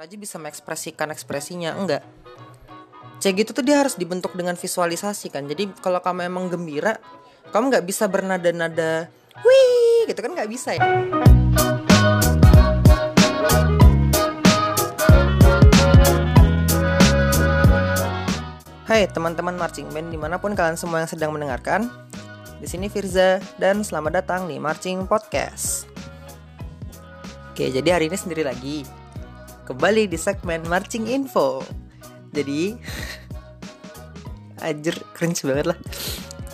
aja bisa mengekspresikan ekspresinya enggak. C gitu tuh dia harus dibentuk dengan visualisasi kan. Jadi kalau kamu emang gembira kamu nggak bisa bernada-nada wih gitu kan nggak bisa ya. Hai teman-teman marching band di mana pun kalian semua yang sedang mendengarkan Di sini Firza dan selamat datang di Marching Podcast. Oke jadi hari ini sendiri lagi Kembali di segmen Marching Info. Jadi Anjir cringe banget lah.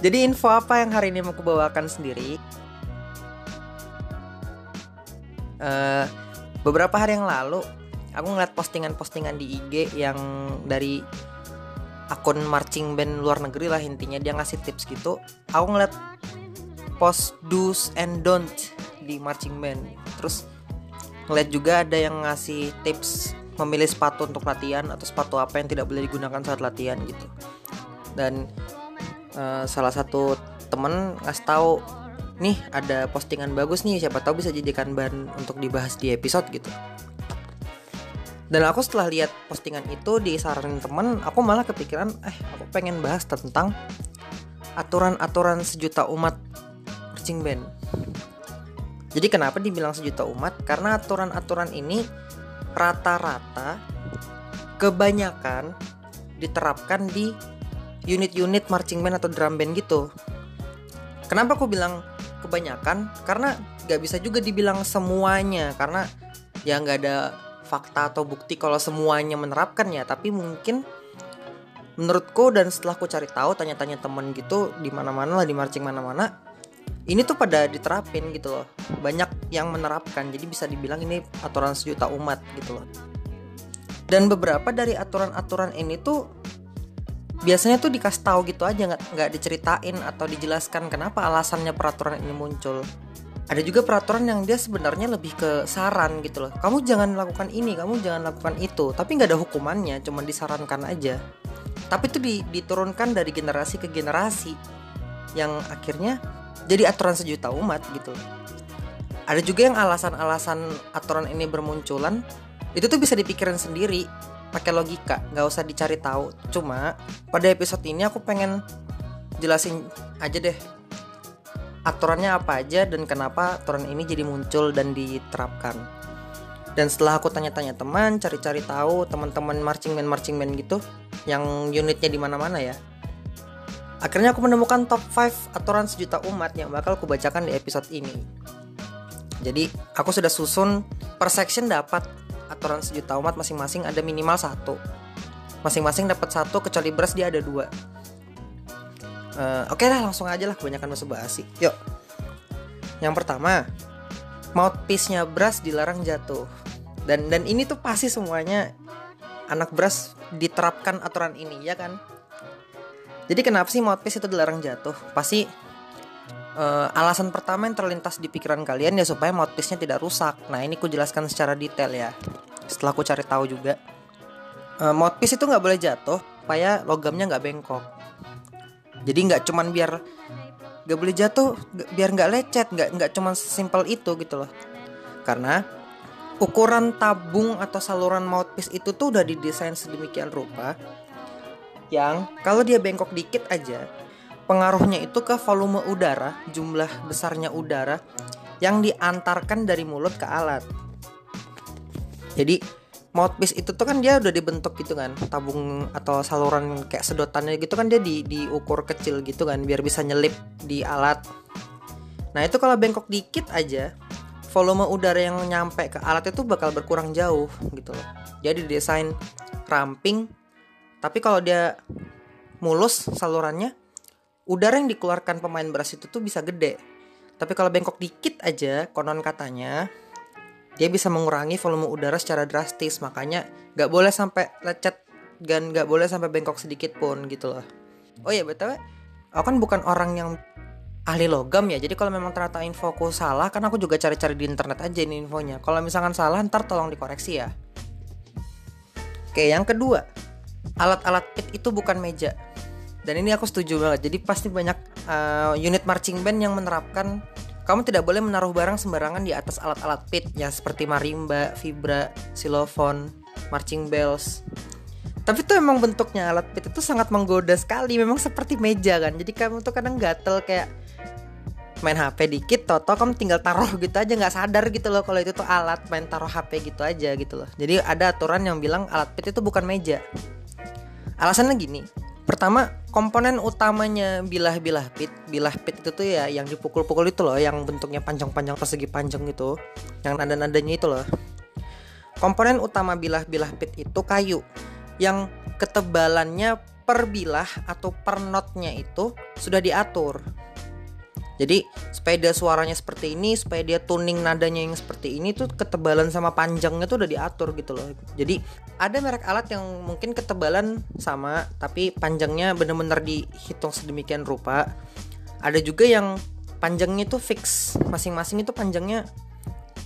Jadi info apa yang hari ini mau kubawakan sendiri? Uh, Beberapa hari yang lalu Aku ngeliat postingan-postingan di IG yang dari akun marching band luar negeri lah intinya. Dia ngasih tips gitu. Aku ngeliat post do's and don't di marching band. Terus ngeliat juga ada yang ngasih tips memilih sepatu untuk latihan atau sepatu apa yang tidak boleh digunakan saat latihan gitu. Dan uh, salah satu temen ngasih tahu nih ada postingan bagus nih siapa tahu bisa jadikan bahan untuk dibahas di episode gitu. Dan aku setelah lihat postingan itu disaranin temen aku malah kepikiran eh aku pengen bahas tentang aturan-aturan sejuta umat marching band jadi kenapa dibilang sejuta umat? Karena aturan-aturan ini rata-rata kebanyakan diterapkan di unit-unit marching band atau drum band gitu. Kenapa aku bilang kebanyakan? Karena gak bisa juga dibilang semuanya. Karena ya nggak ada fakta atau bukti kalau semuanya menerapkan ya. Tapi mungkin menurutku dan setelah aku cari tahu tanya-tanya temen gitu di mana-mana lah di marching mana-mana ini tuh pada diterapin gitu loh. Banyak yang menerapkan. Jadi bisa dibilang ini aturan sejuta umat gitu loh. Dan beberapa dari aturan-aturan ini tuh biasanya tuh dikasih tahu gitu aja nggak nggak diceritain atau dijelaskan kenapa alasannya peraturan ini muncul. Ada juga peraturan yang dia sebenarnya lebih ke saran gitu loh. Kamu jangan lakukan ini kamu jangan lakukan itu. Tapi nggak ada hukumannya cuma disarankan aja. Tapi itu diturunkan dari generasi ke generasi yang akhirnya jadi aturan sejuta umat gitu ada juga yang alasan-alasan aturan ini bermunculan itu tuh bisa dipikirin sendiri pakai logika nggak usah dicari tahu cuma pada episode ini aku pengen jelasin aja deh aturannya apa aja dan kenapa aturan ini jadi muncul dan diterapkan. Dan setelah aku tanya-tanya teman, cari-cari tahu teman-teman marching band marching band gitu yang unitnya di mana-mana ya. Akhirnya aku menemukan top 5 aturan sejuta umat yang bakal aku bacakan di episode ini. Jadi aku sudah susun per section dapat aturan sejuta umat masing-masing ada minimal satu. Masing-masing dapat satu kecuali beras dia ada dua. Uh, Oke okay lah langsung aja lah kebanyakan bahasa basi. Yuk. Yang pertama, mouthpiece-nya Brass dilarang jatuh. Dan dan ini tuh pasti semuanya anak Brass diterapkan aturan ini ya kan. Jadi kenapa sih mouthpiece itu dilarang jatuh? Pasti uh, alasan pertama yang terlintas di pikiran kalian ya supaya mouthpiece-nya tidak rusak. Nah ini ku jelaskan secara detail ya. Setelah aku cari tahu juga, uh, mouthpiece itu nggak boleh jatuh supaya logamnya nggak bengkok jadi nggak cuman biar nggak boleh jatuh biar nggak lecet nggak nggak cuman simpel itu gitu loh karena ukuran tabung atau saluran mouthpiece itu tuh udah didesain sedemikian rupa yang kalau dia bengkok dikit aja pengaruhnya itu ke volume udara jumlah besarnya udara yang diantarkan dari mulut ke alat. Jadi mouthpiece itu tuh kan dia udah dibentuk gitu kan tabung atau saluran kayak sedotannya gitu kan dia di diukur kecil gitu kan biar bisa nyelip di alat. Nah itu kalau bengkok dikit aja volume udara yang nyampe ke alat itu bakal berkurang jauh gitu loh. Jadi desain ramping tapi kalau dia mulus salurannya udara yang dikeluarkan pemain beras itu tuh bisa gede. Tapi kalau bengkok dikit aja konon katanya dia bisa mengurangi volume udara secara drastis. Makanya nggak boleh sampai lecet dan nggak boleh sampai bengkok sedikit pun gitu loh. Oh ya btw aku kan bukan orang yang ahli logam ya. Jadi kalau memang ternyata infoku salah kan aku juga cari-cari di internet aja ini infonya. Kalau misalkan salah ntar tolong dikoreksi ya. Oke yang kedua alat-alat pit itu bukan meja. Dan ini aku setuju banget. Jadi pasti banyak uh, unit marching band yang menerapkan kamu tidak boleh menaruh barang sembarangan di atas alat-alat pit. Yang seperti marimba, vibra, silofon, marching bells. Tapi tuh emang bentuknya alat pit itu sangat menggoda sekali. Memang seperti meja kan. Jadi kamu tuh kadang gatel kayak main HP dikit toto. Kamu tinggal taruh gitu aja. Nggak sadar gitu loh kalau itu tuh alat main taruh HP gitu aja gitu loh. Jadi ada aturan yang bilang alat pit itu bukan meja alasannya gini. Pertama komponen utamanya bilah-bilah pit bilah pit itu tuh ya yang dipukul-pukul itu loh yang bentuknya panjang-panjang persegi panjang gitu. Yang nada-nadanya itu loh. Komponen utama bilah-bilah pit itu kayu. Yang ketebalannya per bilah atau per notnya itu sudah diatur. Jadi supaya dia suaranya seperti ini, supaya dia tuning nadanya yang seperti ini tuh ketebalan sama panjangnya tuh udah diatur gitu loh. Jadi ada merek alat yang mungkin ketebalan sama tapi panjangnya bener-bener dihitung sedemikian rupa. Ada juga yang panjangnya itu fix, masing-masing itu panjangnya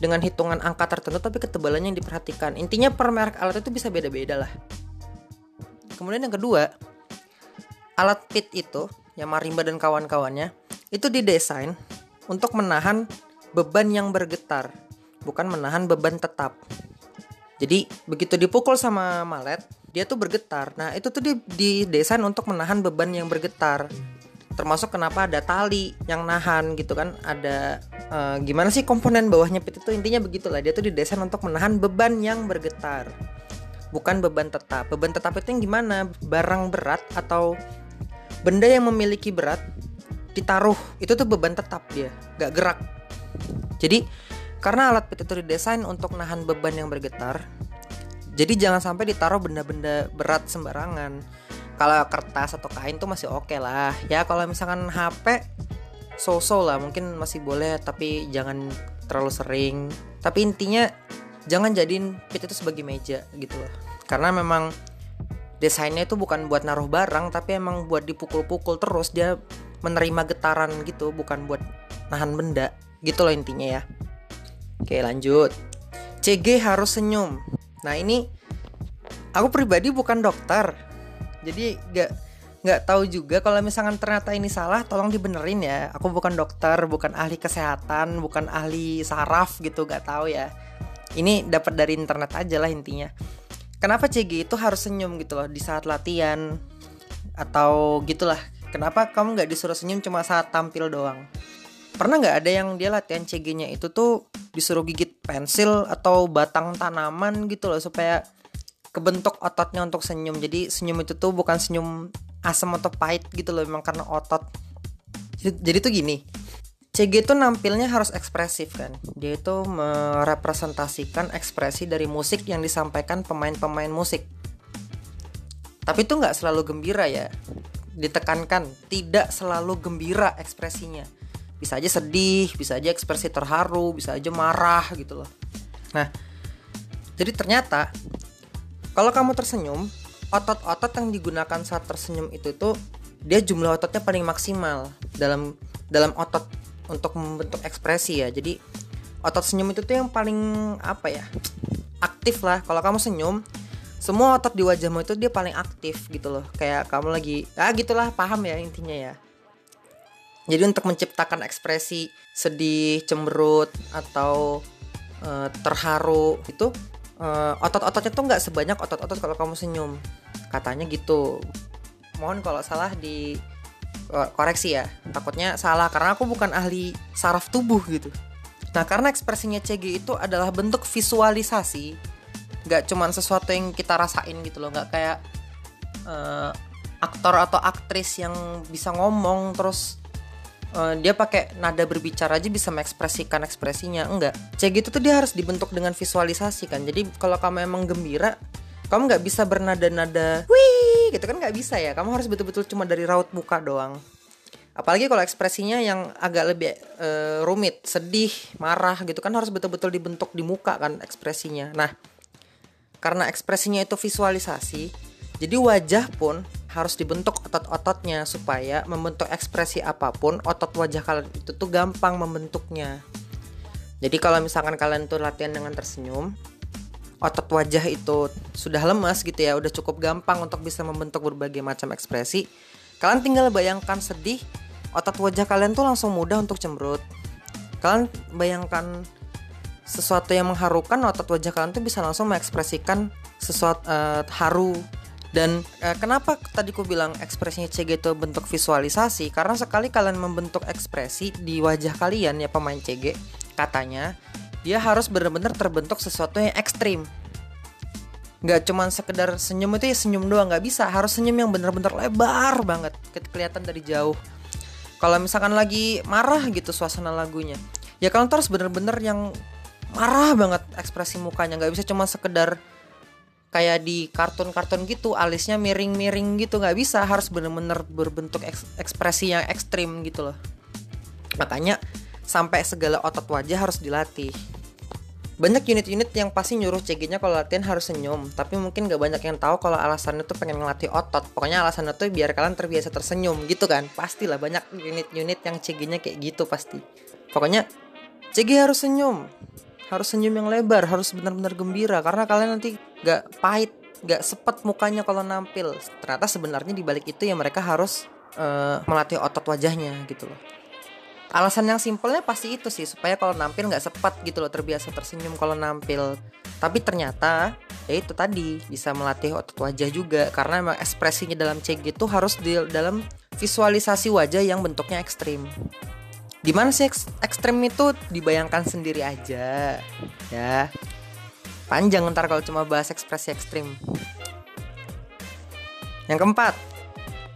dengan hitungan angka tertentu tapi ketebalannya yang diperhatikan. Intinya per merek alat itu bisa beda-beda lah. Kemudian yang kedua, alat pit itu, yang marimba dan kawan-kawannya, itu didesain untuk menahan beban yang bergetar, bukan menahan beban tetap. Jadi begitu dipukul sama malet, dia tuh bergetar. Nah itu tuh didesain untuk menahan beban yang bergetar. Termasuk kenapa ada tali yang nahan gitu kan, ada uh, gimana sih komponen bawahnya pit itu intinya begitulah. Dia tuh didesain untuk menahan beban yang bergetar bukan beban tetap. Beban tetap itu yang gimana? Barang berat atau benda yang memiliki berat ditaruh itu tuh beban tetap dia, gak gerak. Jadi karena alat pit itu didesain untuk nahan beban yang bergetar, jadi jangan sampai ditaruh benda-benda berat sembarangan. Kalau kertas atau kain tuh masih oke okay lah. Ya kalau misalkan HP so-so lah mungkin masih boleh tapi jangan terlalu sering. Tapi intinya jangan jadiin pit itu sebagai meja gitu loh karena memang desainnya itu bukan buat naruh barang tapi emang buat dipukul-pukul terus dia menerima getaran gitu bukan buat nahan benda gitu loh intinya ya. Oke lanjut. CG harus senyum. Nah ini aku pribadi bukan dokter. Jadi gak nggak tahu juga kalau misalkan ternyata ini salah tolong dibenerin ya. Aku bukan dokter bukan ahli kesehatan bukan ahli saraf gitu gak tahu ya. Ini dapat dari internet aja lah intinya. Kenapa CG itu harus senyum gitu loh di saat latihan atau gitulah kenapa kamu nggak disuruh senyum cuma saat tampil doang pernah nggak ada yang dia latihan CG-nya itu tuh disuruh gigit pensil atau batang tanaman gitu loh supaya kebentuk ototnya untuk senyum jadi senyum itu tuh bukan senyum asam atau pahit gitu loh memang karena otot jadi, jadi tuh gini CG itu nampilnya harus ekspresif kan. Dia itu merepresentasikan ekspresi dari musik yang disampaikan pemain-pemain musik. Tapi itu nggak selalu gembira ya. Ditekankan tidak selalu gembira ekspresinya. Bisa aja sedih, bisa aja ekspresi terharu, bisa aja marah gitu loh. Nah, jadi ternyata kalau kamu tersenyum, otot-otot yang digunakan saat tersenyum itu tuh dia jumlah ototnya paling maksimal dalam dalam otot untuk membentuk ekspresi ya jadi otot senyum itu tuh yang paling apa ya aktif lah kalau kamu senyum semua otot di wajahmu itu dia paling aktif gitu loh. Kayak kamu lagi ah gitulah paham ya intinya ya. Jadi untuk menciptakan ekspresi sedih cemberut atau uh, terharu itu uh, otot-ototnya tuh nggak sebanyak otot-otot kalau kamu senyum. Katanya gitu. Mohon kalau salah di koreksi ya. Takutnya salah karena aku bukan ahli saraf tubuh gitu. Nah karena ekspresinya CG itu adalah bentuk visualisasi nggak cuman sesuatu yang kita rasain gitu loh nggak kayak uh, aktor atau aktris yang bisa ngomong terus uh, dia pakai nada berbicara aja bisa mengekspresikan ekspresinya enggak. CG itu tuh dia harus dibentuk dengan visualisasi kan. Jadi kalau kamu emang gembira kamu nggak bisa bernada-nada wih gitu kan nggak bisa ya. Kamu harus betul-betul cuma dari raut muka doang. Apalagi kalau ekspresinya yang agak lebih uh, rumit sedih marah gitu kan harus betul-betul dibentuk di muka kan ekspresinya. Nah karena ekspresinya itu visualisasi jadi wajah pun harus dibentuk otot-ototnya supaya membentuk ekspresi apa pun otot wajah kalian itu tuh gampang membentuknya jadi kalau misalkan kalian tuh latihan dengan tersenyum otot wajah itu sudah lemas gitu ya, udah cukup gampang untuk bisa membentuk berbagai macam ekspresi. Kalian tinggal bayangkan sedih, otot wajah kalian tuh langsung mudah untuk cemberut. Kalian bayangkan sesuatu yang mengharukan, otot wajah kalian tuh bisa langsung mengekspresikan sesuatu uh, haru dan uh, kenapa tadi ku bilang ekspresinya CG itu bentuk visualisasi? Karena sekali kalian membentuk ekspresi di wajah kalian ya pemain CG, katanya dia harus benar-benar terbentuk sesuatu yang ekstrim. Nggak cuma sekedar senyum itu ya senyum doang nggak bisa, harus senyum yang benar-benar lebar banget, ke kelihatan dari jauh. Kalau misalkan lagi marah gitu suasana lagunya, ya kalian harus bener-bener yang marah banget ekspresi mukanya, nggak bisa cuma sekedar kayak di kartun-kartun gitu alisnya miring-miring gitu. Nggak bisa harus bener-bener berbentuk eks ekspresi yang ekstrim gitu loh. Makanya sampai segala otot wajah harus dilatih. Banyak unit-unit yang pasti nyuruh CG-nya kalau latihan harus senyum. Tapi mungkin gak banyak yang tahu kalau alasannya tuh pengen ngelatih otot. Pokoknya alasannya tuh biar kalian terbiasa tersenyum gitu kan. Pastilah banyak unit-unit yang CG-nya kayak gitu pasti. Pokoknya CG harus senyum harus senyum yang lebar harus benar-benar gembira karena kalian nanti gak pahit gak sepet mukanya kalau nampil. Ternyata sebenarnya di balik itu ya mereka harus uh, melatih otot wajahnya gitu loh. Alasan yang simpelnya pasti itu sih supaya kalau nampil nggak sepet gitu loh terbiasa tersenyum kalau nampil. Tapi ternyata ya itu tadi bisa melatih otot wajah juga karena emang ekspresinya dalam CG itu harus di dalam visualisasi wajah yang bentuknya ekstrim di mana sih ekstrem itu? Dibayangkan sendiri aja. Ya. Panjang ntar kalau cuma bahas ekspresi ekstrim yang keempat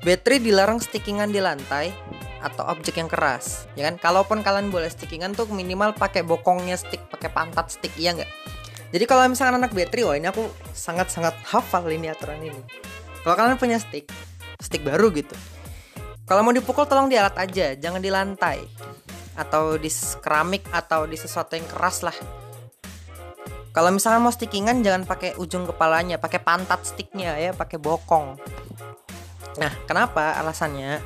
baterai dilarang stickingan di lantai atau objek yang keras ya kan? Kalaupun kalian boleh stickingan tuh minimal pakai bokongnya stick pakai pantat stick iya nggak? Jadi kalau misalkan anak baterai wah ini aku sangat sangat hafal ini aturan ini. Kalau kalian punya stick stick baru gitu kalau mau dipukul tolong di alat aja, jangan di lantai atau di keramik atau di sesuatu yang keras lah. Kalau misalnya mau stickingan jangan pakai ujung kepalanya, pakai pantat sticknya ya, pakai bokong. Nah, kenapa alasannya?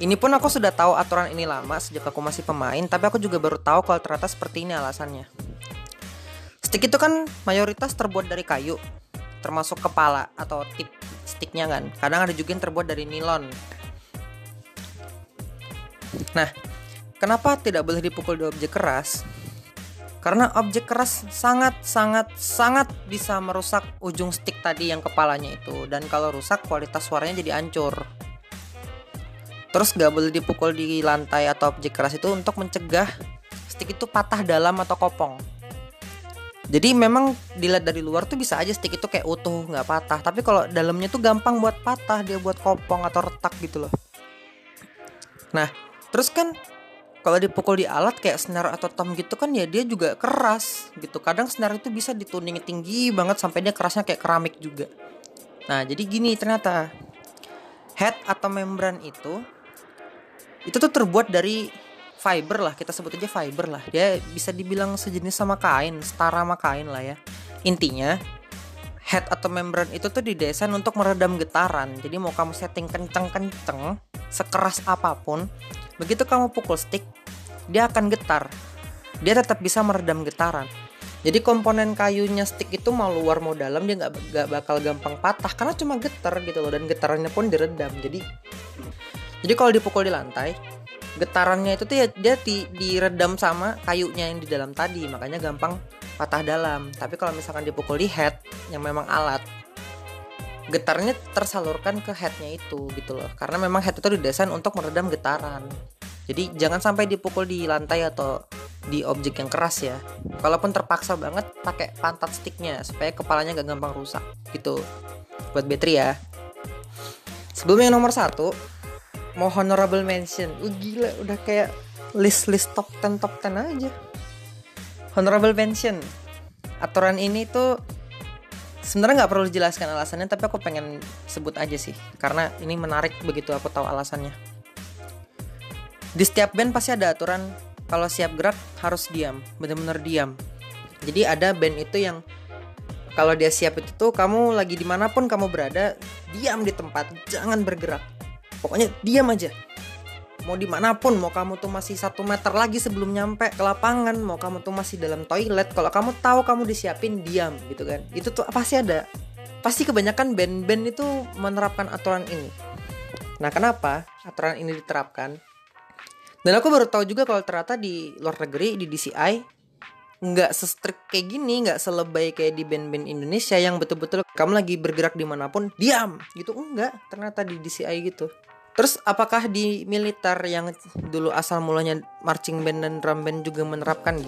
Ini pun aku sudah tahu aturan ini lama sejak aku masih pemain, tapi aku juga baru tahu kalau ternyata seperti ini alasannya. Stick itu kan mayoritas terbuat dari kayu, termasuk kepala atau tip sticknya kan. Kadang ada juga yang terbuat dari nilon. Nah, kenapa tidak boleh dipukul di objek keras? Karena objek keras sangat sangat sangat bisa merusak ujung stick tadi yang kepalanya itu dan kalau rusak kualitas suaranya jadi hancur. Terus gak boleh dipukul di lantai atau objek keras itu untuk mencegah stick itu patah dalam atau kopong. Jadi memang dilihat dari luar tuh bisa aja stick itu kayak utuh nggak patah, tapi kalau dalamnya tuh gampang buat patah dia buat kopong atau retak gitu loh. Nah, terus kan kalau dipukul di alat kayak snare atau tom gitu kan ya dia juga keras gitu. Kadang snare itu bisa dituning tinggi banget sampai dia kerasnya kayak keramik juga. Nah jadi gini ternyata. Head atau membran itu itu tuh terbuat dari fiber lah. Kita sebut aja fiber lah. Dia bisa dibilang sejenis sama kain setara sama kain lah ya. Intinya head atau membran itu tuh didesain untuk meredam getaran. Jadi mau kamu setting kenceng-kenceng sekeras apa pun Begitu kamu pukul stick, dia akan getar. Dia tetap bisa meredam getaran. Jadi komponen kayunya stick itu mau luar mau dalam dia nggak bakal gampang patah karena cuma getar gitu loh dan getarannya pun diredam. Jadi jadi kalau dipukul di lantai, getarannya itu tuh ya dia di, diredam sama kayunya yang di dalam tadi, makanya gampang patah dalam. Tapi kalau misalkan dipukul di head yang memang alat, getarnya tersalurkan ke headnya itu gitu loh. Karena memang head itu didesain untuk meredam getaran. Jadi jangan sampai dipukul di lantai atau di objek yang keras ya. Kalaupun terpaksa banget pakai pantat sticknya supaya kepalanya gak gampang rusak gitu. Buat baterai ya. Sebelum yang nomor satu mau honorable mention. Uh, gila udah kayak list list top 10 top 10 aja. Honorable mention. Aturan ini tuh sebenarnya nggak perlu dijelaskan alasannya tapi aku pengen sebut aja sih. Karena ini menarik begitu aku tahu alasannya. Di setiap band pasti ada aturan. Kalau siap gerak harus diam. Bener-bener diam. Jadi ada band itu yang kalau dia siap itu tuh kamu lagi di mana pun kamu berada diam di tempat. Jangan bergerak. Pokoknya diam aja mau di mana pun mau kamu tuh masih satu meter lagi sebelum nyampe ke lapangan mau kamu tuh masih dalam toilet kalau kamu tahu kamu disiapin diam gitu kan. Itu tuh pasti ada. Pasti kebanyakan band-band itu menerapkan aturan ini. Nah kenapa aturan ini diterapkan? Dan aku baru tahu juga kalau ternyata di luar negeri di DCI nggak sestrik kayak gini nggak selebay kayak di band-band Indonesia yang betul-betul kamu lagi bergerak di mana pun diam gitu. Enggak ternyata di DCI gitu terus apakah di militer yang dulu asal mulanya marching band dan drum band juga menerapkan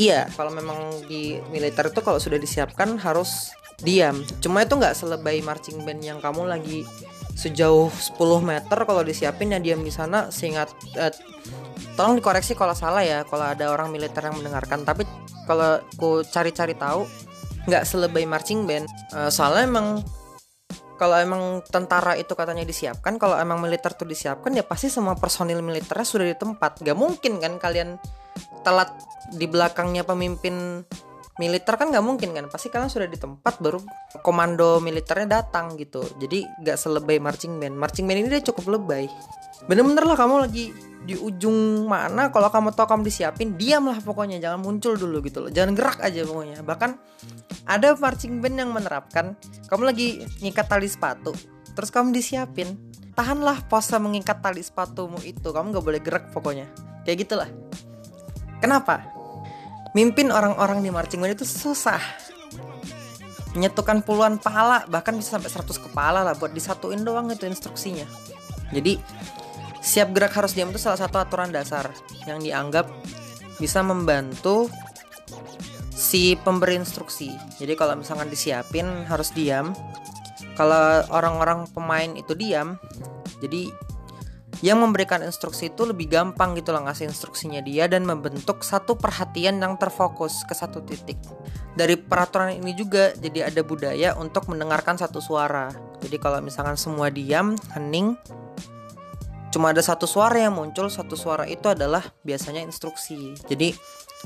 iya. Kalau memang di militer itu kalau sudah disiapkan harus diam. Cuma itu nggak selebay marching band yang kamu lagi sejauh 10 meter kalau disiapin ya diam di sana. Seingat eh, tolong dikoreksi kalau salah ya kalau ada orang militer yang mendengarkan. Tapi kalau aku cari-cari tahu nggak selebay marching band. Uh, soalnya emang kalau emang tentara itu katanya disiapkan kalau emang militer tuh disiapkan ya pasti semua personil militernya sudah di tempat. Gak mungkin kan kalian telat di belakangnya pemimpin militer kan nggak mungkin kan? Pasti kalian sudah di tempat baru komando militernya datang gitu. Jadi nggak selebay marching band. Marching band ini dia cukup lebay. Bener-bener lah kamu lagi di ujung mana kalau kamu tahu kamu disiapin diamlah pokoknya jangan muncul dulu gitu loh. Jangan gerak aja pokoknya. Bahkan ada marching band yang menerapkan kamu lagi ngikat tali sepatu terus kamu disiapin tahanlah pose mengikat tali sepatumu itu. Kamu nggak boleh gerak pokoknya. Kayak gitulah. Kenapa? Mimpin orang-orang di marching band itu susah. Menyetukan puluhan pala bahkan bisa sampai 100 kepala lah buat disatuin doang itu instruksinya. Jadi siap gerak harus diam itu salah satu aturan dasar yang dianggap bisa membantu si pemberi instruksi jadi kalau misalkan disiapin harus diam kalau orang-orang pemain itu diam jadi yang memberikan instruksi itu lebih gampang gitu loh ngasih instruksinya dia dan membentuk satu perhatian yang terfokus ke satu titik. Dari peraturan ini juga jadi ada budaya untuk mendengarkan satu suara. Jadi kalau misalkan semua diam, hening, cuma ada satu suara yang muncul, satu suara itu adalah biasanya instruksi. Jadi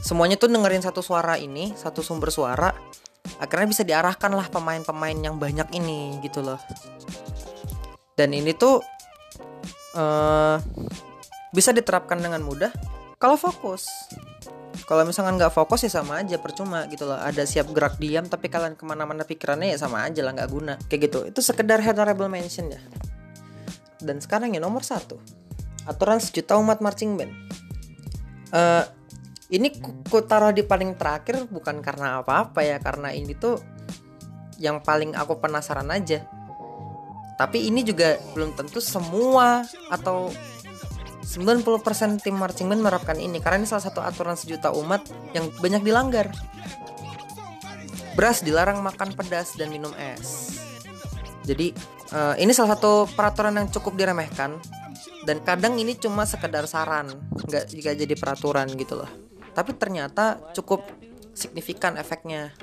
semuanya tuh dengerin satu suara ini, satu sumber suara, akhirnya bisa diarahkan lah pemain-pemain yang banyak ini gitu loh. Dan ini tuh uh, bisa diterapkan dengan mudah kalau fokus. Kalau misalkan nggak fokus ya sama aja percuma gitu loh. Ada siap gerak diam tapi kalian ke mana-mana pikirannya ya sama aja lah nggak guna. Kayak gitu. Itu sekedar honorable mention ya dan sekarang ya nomor satu aturan sejuta umat marching band uh, ini ku, taruh di paling terakhir bukan karena apa-apa ya karena ini tuh yang paling aku penasaran aja tapi ini juga belum tentu semua atau 90% tim marching band menerapkan ini karena ini salah satu aturan sejuta umat yang banyak dilanggar. Beras dilarang makan pedas dan minum es. Jadi uh, ini salah satu peraturan yang cukup diremehkan dan kadang ini cuma sekedar saran, nggak jika jadi peraturan gitu loh. Tapi ternyata cukup signifikan efeknya.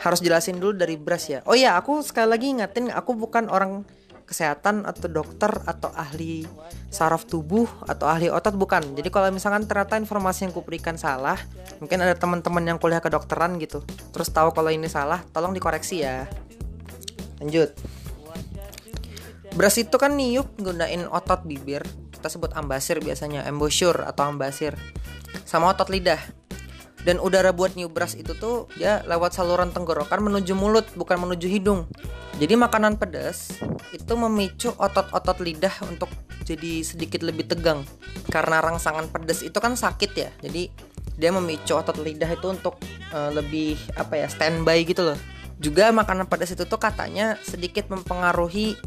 Harus jelasin dulu dari beras ya. Oh iya, aku sekali lagi ingatin aku bukan orang kesehatan atau dokter atau ahli saraf tubuh atau ahli otot bukan. Jadi kalau misalkan ternyata informasi yang kuberikan salah, mungkin ada teman-teman yang kuliah kedokteran gitu, terus tahu kalau ini salah, tolong dikoreksi ya. Lanjut. Beras itu kan niup gunain otot bibir, kita sebut ambasir biasanya, embouchure atau ambasir, sama otot lidah. Dan udara buat new brush itu tuh ya lewat saluran tenggorokan menuju mulut bukan menuju hidung. Jadi makanan pedas itu memicu otot-otot lidah untuk jadi sedikit lebih tegang. Karena rangsangan pedas itu kan sakit ya. Jadi dia memicu otot lidah itu untuk uh, lebih apa ya standby gitu loh. Juga makanan pedas itu tuh katanya sedikit mempengaruhi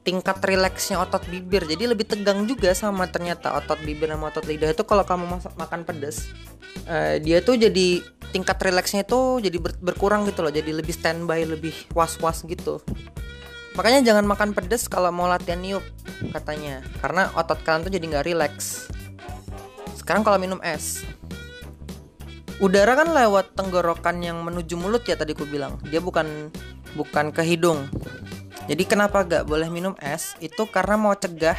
tingkat rileksnya otot bibir. Jadi lebih tegang juga sama ternyata otot bibir sama otot lidah itu kalau kamu masak, makan pedas. Uh, dia tuh jadi tingkat rileksnya itu jadi ber, berkurang gitu loh. Jadi lebih standby lebih was was gitu. Makanya jangan makan pedas kalau mau latihan niup katanya. Karena otot kalian tuh jadi nggak rileks sekarang kalau minum es. Udara kan lewat tenggorokan yang menuju mulut ya tadi ku bilang. Dia bukan bukan ke hidung jadi kenapa gak boleh minum es? Itu karena mau cegah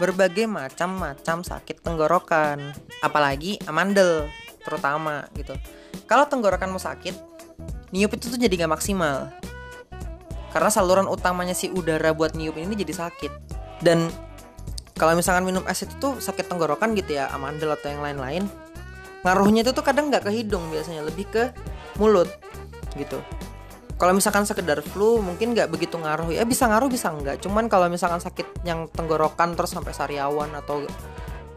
berbagai macam-macam sakit tenggorokan. Apalagi amandel terutama gitu. Kalau tenggorokanmu sakit, niup itu tuh jadi gak maksimal. Karena saluran utamanya si udara buat niup ini jadi sakit. Dan kalau misalkan minum es itu tuh sakit tenggorokan gitu ya, amandel atau yang lain-lain. Ngaruhnya itu tuh kadang nggak ke hidung biasanya, lebih ke mulut gitu kalau misalkan sekedar flu mungkin nggak begitu ngaruh ya. Bisa ngaruh bisa enggak cuman kalau misalkan sakit yang tenggorokan terus sampai sariawan atau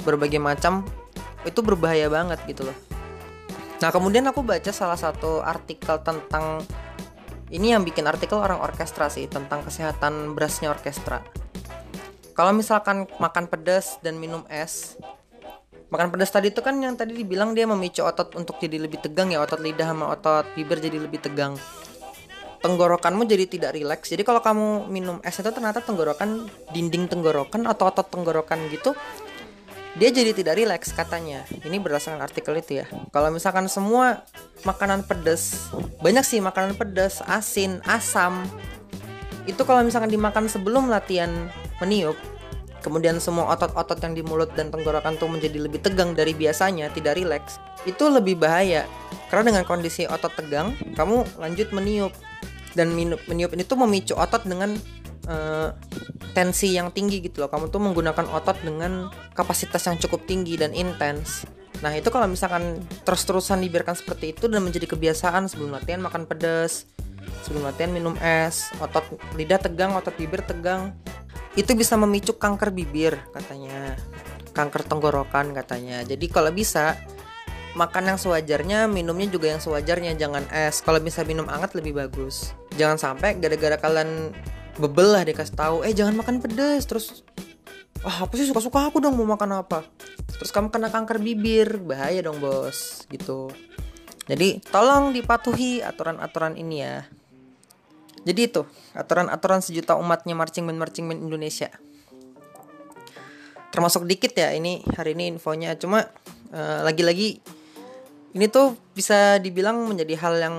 berbagai macam itu berbahaya banget gitu loh. Nah kemudian aku baca salah satu artikel tentang ini yang bikin artikel orang orkestra sih tentang kesehatan berasnya orkestra. Kalau misalkan makan pedas dan minum es, makan pedas tadi itu kan yang tadi dibilang dia memicu otot untuk jadi lebih tegang ya otot lidah sama otot bibir jadi lebih tegang tenggorokanmu jadi tidak rileks. Jadi kalau kamu minum es itu ternyata tenggorokan dinding tenggorokan atau otot tenggorokan gitu dia jadi tidak rileks katanya. Ini berdasarkan artikel itu ya. Kalau misalkan semua makanan pedas, banyak sih makanan pedas, asin, asam. Itu kalau misalkan dimakan sebelum latihan meniup, kemudian semua otot-otot yang di mulut dan tenggorokan tuh menjadi lebih tegang dari biasanya, tidak rileks, itu lebih bahaya. Karena dengan kondisi otot tegang, kamu lanjut meniup dan meniup ini tuh memicu otot dengan uh, tensi yang tinggi gitu loh. Kamu tuh menggunakan otot dengan kapasitas yang cukup tinggi dan intens. Nah itu kalau misalkan terus-terusan dibiarkan seperti itu dan menjadi kebiasaan sebelum latihan makan pedas, sebelum latihan minum es, otot lidah tegang, otot bibir tegang, itu bisa memicu kanker bibir katanya, kanker tenggorokan katanya. Jadi kalau bisa makan yang sewajarnya, minumnya juga yang sewajarnya, jangan es. Kalau bisa minum hangat lebih bagus. Jangan sampai gara-gara kalian bebel lah dikasih tahu eh jangan makan pedas terus ah apa sih suka-suka aku dong mau makan apa? Terus kamu kena kanker bibir bahaya dong bos gitu. Jadi tolong dipatuhi aturan-aturan ini ya. Jadi itu aturan-aturan sejuta umatnya marching band marching band Indonesia. Termasuk dikit ya ini hari ini infonya. Cuma uh, lagi-lagi ini tuh bisa dibilang menjadi hal yang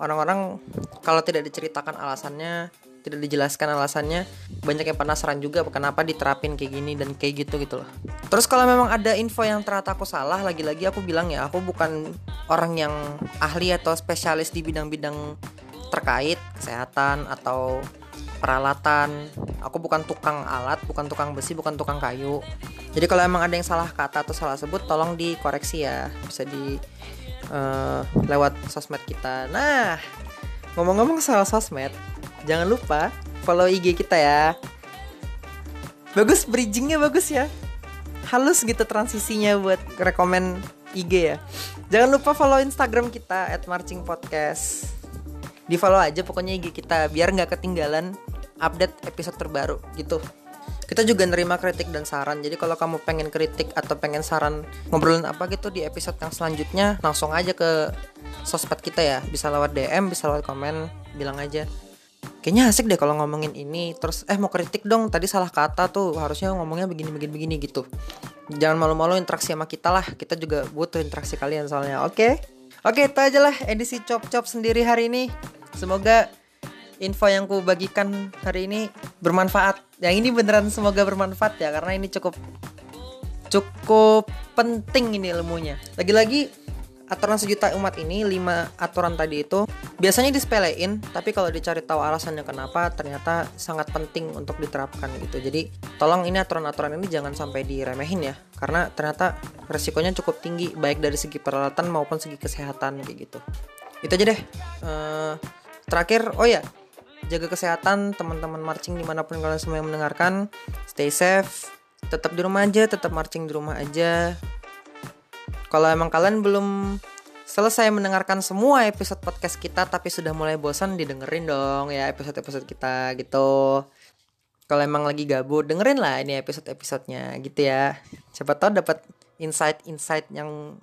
orang-orang kalau tidak diceritakan alasannya tidak dijelaskan alasannya banyak yang penasaran juga kenapa diterapin kayak gini dan kayak gitu gitu loh. Terus kalau memang ada info yang ternyata aku salah lagi-lagi aku bilang ya aku bukan orang yang ahli atau spesialis di bidang-bidang terkait kesehatan atau peralatan. Aku bukan tukang alat bukan tukang besi bukan tukang kayu jadi kalau emang ada yang salah kata atau salah sebut tolong dikoreksi ya. Bisa di uh, lewat sosmed kita. Nah ngomong-ngomong soal sosmed jangan lupa follow IG kita ya. Bagus bridgingnya bagus ya. Halus gitu transisinya buat rekomen IG ya. Jangan lupa follow Instagram kita at marching podcast di follow aja pokoknya IG kita biar nggak ketinggalan update episode terbaru gitu kita juga nerima kritik dan saran. Jadi kalau kamu pengen kritik atau pengen saran ngobrolin apa gitu di episode yang selanjutnya langsung aja ke sosmed kita ya. Bisa lewat DM bisa lewat komen bilang aja. Kayaknya asik deh kalau ngomongin ini. Terus eh mau kritik dong. Tadi salah kata tuh. Harusnya ngomongnya begini begini begini gitu. Jangan malu-malu interaksi sama kita lah. Kita juga butuh interaksi kalian soalnya. Oke? Okay? oke itu aja lah edisi cop cop sendiri hari ini. Semoga info yang ku bagikan hari ini bermanfaat yang ini beneran semoga bermanfaat ya karena ini cukup cukup penting ini ilmunya. Lagi-lagi aturan sejuta umat ini lima aturan tadi itu biasanya disepelein tapi kalau dicari tahu alasannya kenapa ternyata sangat penting untuk diterapkan gitu. Jadi tolong ini aturan-aturan ini jangan sampai diremehin ya karena ternyata resikonya cukup tinggi baik dari segi peralatan maupun segi kesehatan gitu. Itu aja deh. Uh, terakhir oh ya jaga kesehatan teman-teman marching di mana pun kalian semua yang mendengarkan stay safe tetap di rumah aja tetap marching di rumah aja kalau emang kalian belum selesai mendengarkan semua episode podcast kita tapi sudah mulai bosan didengerin dong ya episode-episode kita gitu. Kalau emang lagi gabut dengerin lah ini episode-episodenya gitu ya. Siapa tahu dapat insight-insight yang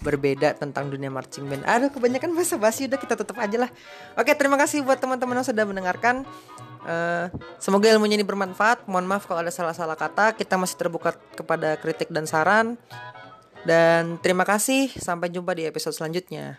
berbeda tentang dunia marching band. Aduh, kebanyakan bahasa basi udah kita tutup aja lah. Oke, terima kasih buat teman-teman yang sudah mendengarkan. Uh, semoga ilmunya ini bermanfaat. Mohon maaf kalau ada salah-salah kata. Kita masih terbuka kepada kritik dan saran. Dan terima kasih, sampai jumpa di episode selanjutnya.